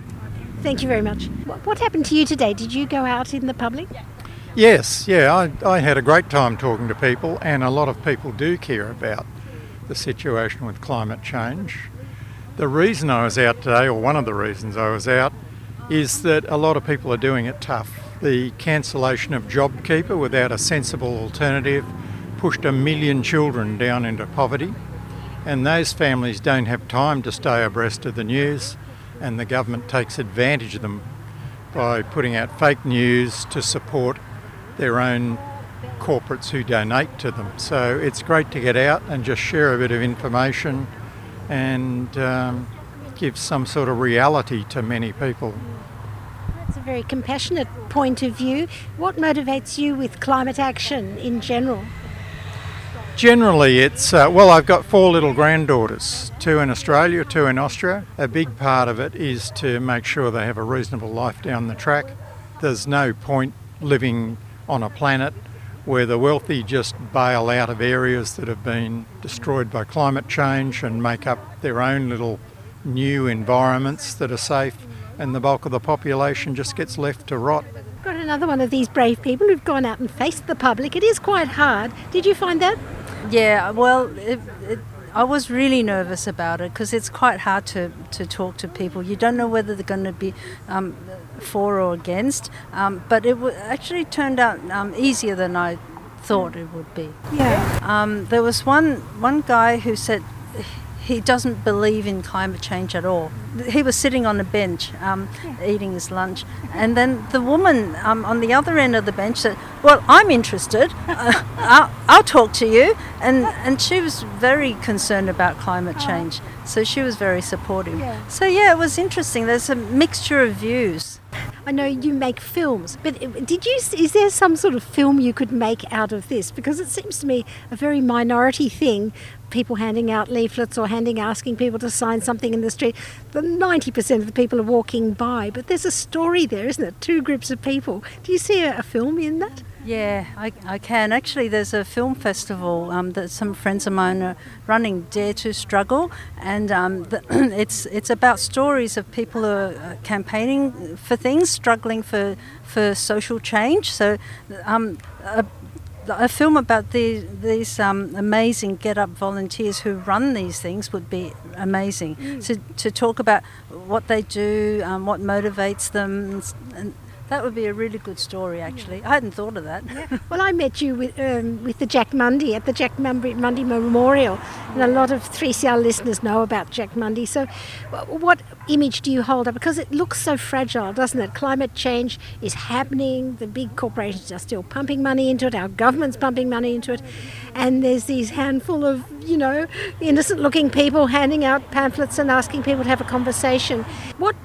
Thank you very much. What, what happened to you today? Did you go out in the public? Yes, yeah, I, I had a great time talking to people, and a lot of people do care about the situation with climate change. The reason I was out today, or one of the reasons I was out, is that a lot of people are doing it tough. The cancellation of JobKeeper without a sensible alternative pushed a million children down into poverty, and those families don't have time to stay abreast of the news, and the government takes advantage of them by putting out fake news to support their own corporates who donate to them. So it's great to get out and just share a bit of information and um, give some sort of reality to many people. Very compassionate point of view. What motivates you with climate action in general? Generally, it's uh, well, I've got four little granddaughters, two in Australia, two in Austria. A big part of it is to make sure they have a reasonable life down the track. There's no point living on a planet where the wealthy just bail out of areas that have been destroyed by climate change and make up their own little new environments that are safe, and the bulk of the population just gets left to rot. Got another one of these brave people who've gone out and faced the public. It is quite hard. Did you find that? Yeah, well, it, it, I was really nervous about it because it's quite hard to, to talk to people. You don't know whether they're going to be um, for or against, um, but it w- actually turned out um, easier than I thought it would be. Yeah. Um, there was one one guy who said he doesn't believe in climate change at all. He was sitting on a bench um, eating his lunch, and then the woman um, on the other end of the bench said, "Well, I'm interested. Uh, I'll, I'll talk to you." And and she was very concerned about climate change, so she was very supportive. Yeah. So yeah, it was interesting. There's a mixture of views. I know you make films, but did you? Is there some sort of film you could make out of this? Because it seems to me a very minority thing. People handing out leaflets or handing, asking people to sign something in the street. The ninety percent of the people are walking by, but there's a story there, isn't it? Two groups of people. Do you see a, a film in that? Yeah, I, I can. Actually, there's a film festival um, that some friends of mine are running, Dare to Struggle, and um, the, it's it's about stories of people who are uh, campaigning for things, struggling for for social change. So, um, a a film about the, these um, amazing Get Up volunteers who run these things would be amazing. Mm. To, to talk about what they do, um, what motivates them, and that would be a really good story, actually. I hadn't thought of that. Well, I met you with um, with the Jack Mundey at the Jack Mundey, Mundey Memorial, and a lot of 3CR listeners know about Jack Mundey. So, what image do you hold up? Because it looks so fragile, doesn't it? Climate change is happening. The big corporations are still pumping money into it. Our government's pumping money into it, and there's these handful of you know innocent-looking people handing out pamphlets and asking people to have a conversation. What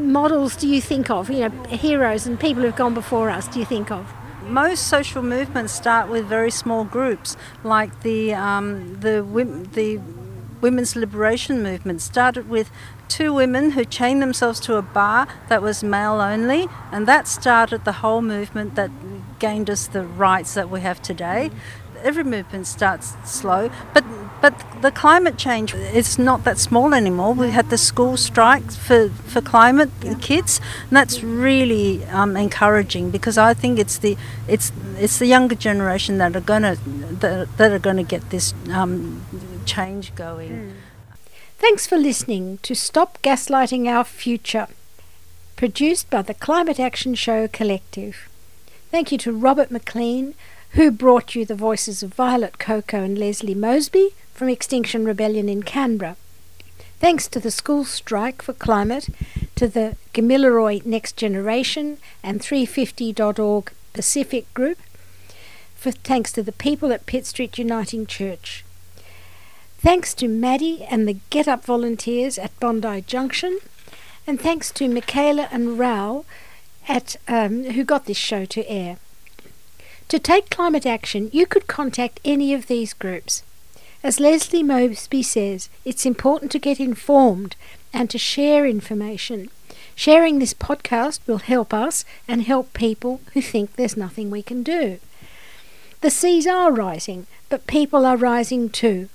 models do you think of? You know, heroes and people who've gone before us. Do you think of? Most social movements start with very small groups, like the um, the the women's liberation movement started with two women who chained themselves to a bar that was male only, and that started the whole movement that gained us the rights that we have today. Every movement starts slow, but but the climate change is not that small anymore. We had the school strikes for, for climate kids, and that's really um, encouraging because I think it's the it's it's the younger generation that are gonna that, that are gonna get this um, change going. Thanks for listening to Stop Gaslighting Our Future, produced by the Climate Action Show Collective. Thank you to Robert McLean, who brought you the voices of Violet Coco and Leslie Mosby from Extinction Rebellion in Canberra. Thanks to the School Strike for Climate, to the Gamilaroi Next Generation and 350.org Pacific Group, for thanks to the people at Pitt Street Uniting Church. Thanks to Maddie and the Get Up volunteers at Bondi Junction, and thanks to Michaela and Rao at um, who got this show to air. To take climate action, you could contact any of these groups. As Leslie Mosby says, it's important to get informed and to share information. Sharing this podcast will help us and help people who think there's nothing we can do. The seas are rising, but people are rising too.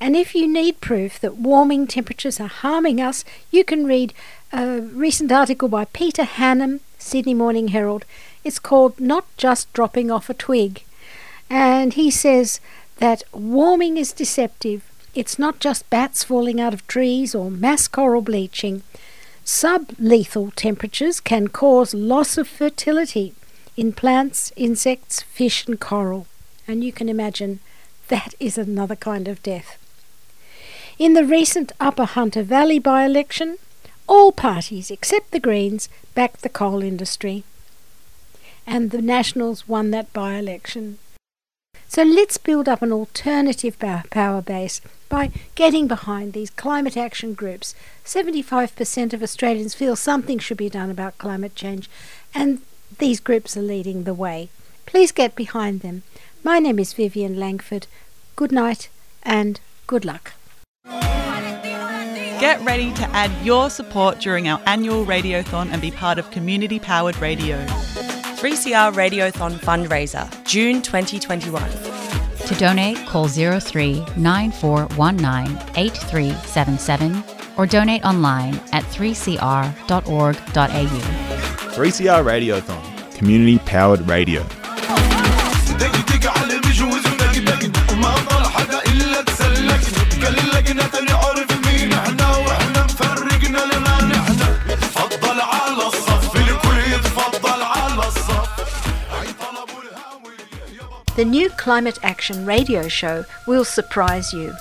And if you need proof that warming temperatures are harming us, you can read a recent article by Peter Hannam, Sydney Morning Herald. It's called Not Just Dropping Off a Twig. And he says that warming is deceptive. It's not just bats falling out of trees or mass coral bleaching. Sub lethal temperatures can cause loss of fertility in plants, insects, fish, and coral. And you can imagine that is another kind of death. In the recent Upper Hunter Valley by election, all parties except the Greens backed the coal industry. And the Nationals won that by election. So let's build up an alternative power base by getting behind these climate action groups. 75% of Australians feel something should be done about climate change, and these groups are leading the way. Please get behind them. My name is Vivian Langford. Good night and good luck. Get ready to add your support during our annual Radiothon and be part of community powered radio. 3CR Radiothon fundraiser, June 2021. To donate, call 03 9419 8377 or donate online at 3cr.org.au. 3CR Radiothon, community powered radio. The new Climate Action radio show will surprise you.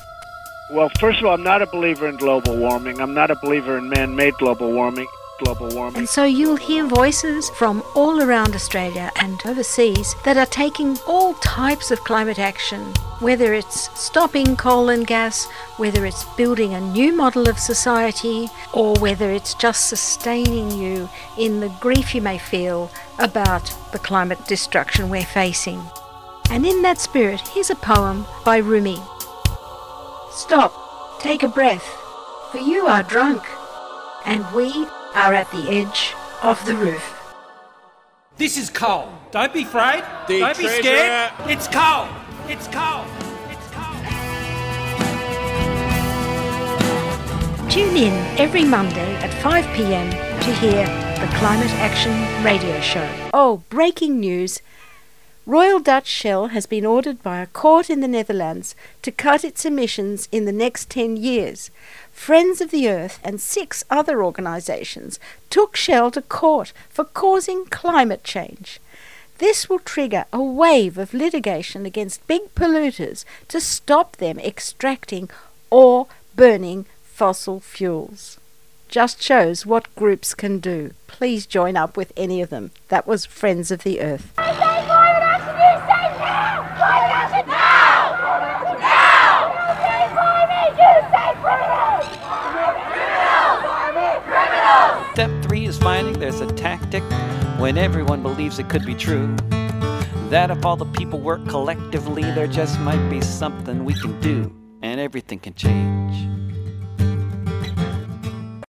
Well, first of all, I'm not a believer in global warming. I'm not a believer in man-made global warming. Global warming. And so you'll hear voices from all around Australia and overseas that are taking all types of climate action, whether it's stopping coal and gas, whether it's building a new model of society, or whether it's just sustaining you in the grief you may feel about the climate destruction we're facing. And in that spirit, here's a poem by Rumi. Stop, take a breath, for you are drunk, and we are at the edge of the roof. This is coal. Don't be afraid. The Don't be treasure. scared. It's coal. It's coal. Tune in every Monday at 5 pm to hear the Climate Action Radio Show. Oh, breaking news! Royal Dutch Shell has been ordered by a court in the Netherlands to cut its emissions in the next 10 years. Friends of the Earth and six other organisations took Shell to court for causing climate change. This will trigger a wave of litigation against big polluters to stop them extracting or burning fossil fuels. Just shows what groups can do. Please join up with any of them. That was Friends of the Earth. Step three is finding there's a tactic when everyone believes it could be true. That if all the people work collectively, there just might be something we can do, and everything can change.